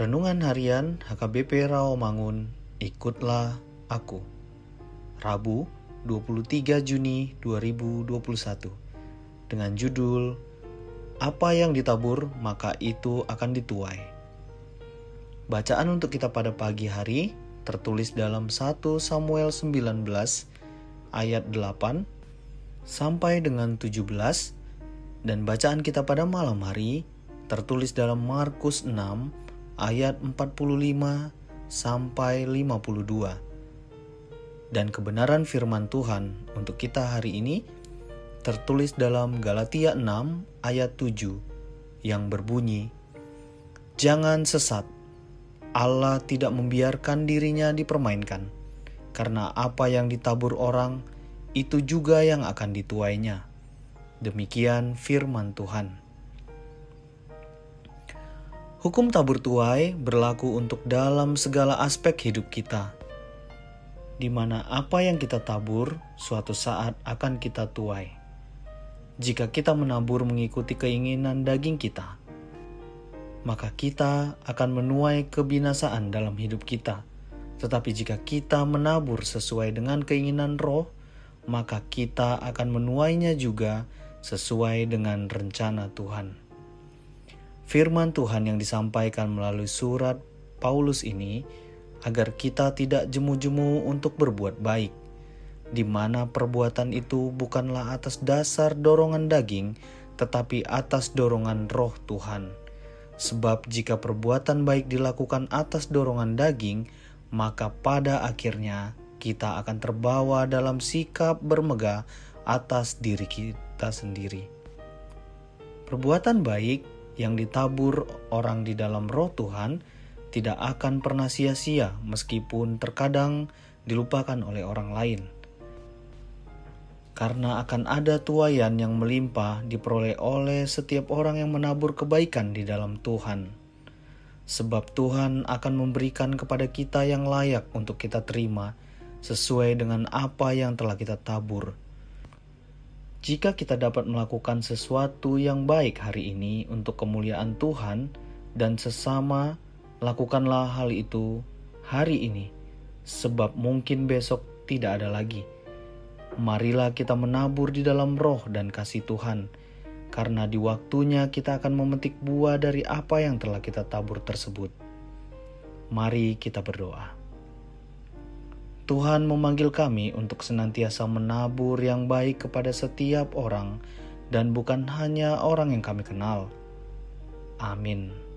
Renungan Harian HKBP Rawamangun, ikutlah aku. Rabu, 23 Juni 2021. Dengan judul Apa yang ditabur, maka itu akan dituai. Bacaan untuk kita pada pagi hari tertulis dalam 1 Samuel 19 ayat 8 sampai dengan 17 dan bacaan kita pada malam hari tertulis dalam Markus 6 ayat 45 sampai 52. Dan kebenaran firman Tuhan untuk kita hari ini tertulis dalam Galatia 6 ayat 7 yang berbunyi Jangan sesat Allah tidak membiarkan dirinya dipermainkan karena apa yang ditabur orang itu juga yang akan dituainya. Demikian firman Tuhan. Hukum tabur tuai berlaku untuk dalam segala aspek hidup kita, di mana apa yang kita tabur suatu saat akan kita tuai. Jika kita menabur mengikuti keinginan daging kita, maka kita akan menuai kebinasaan dalam hidup kita. Tetapi jika kita menabur sesuai dengan keinginan roh, maka kita akan menuainya juga sesuai dengan rencana Tuhan. Firman Tuhan yang disampaikan melalui surat Paulus ini agar kita tidak jemu-jemu untuk berbuat baik, di mana perbuatan itu bukanlah atas dasar dorongan daging, tetapi atas dorongan roh Tuhan. Sebab jika perbuatan baik dilakukan atas dorongan daging, maka pada akhirnya kita akan terbawa dalam sikap bermegah atas diri kita sendiri. Perbuatan baik yang ditabur orang di dalam roh Tuhan tidak akan pernah sia-sia meskipun terkadang dilupakan oleh orang lain. Karena akan ada tuayan yang melimpah diperoleh oleh setiap orang yang menabur kebaikan di dalam Tuhan. Sebab Tuhan akan memberikan kepada kita yang layak untuk kita terima sesuai dengan apa yang telah kita tabur. Jika kita dapat melakukan sesuatu yang baik hari ini untuk kemuliaan Tuhan dan sesama, lakukanlah hal itu hari ini, sebab mungkin besok tidak ada lagi. Marilah kita menabur di dalam roh dan kasih Tuhan, karena di waktunya kita akan memetik buah dari apa yang telah kita tabur tersebut. Mari kita berdoa. Tuhan memanggil kami untuk senantiasa menabur yang baik kepada setiap orang dan bukan hanya orang yang kami kenal. Amin.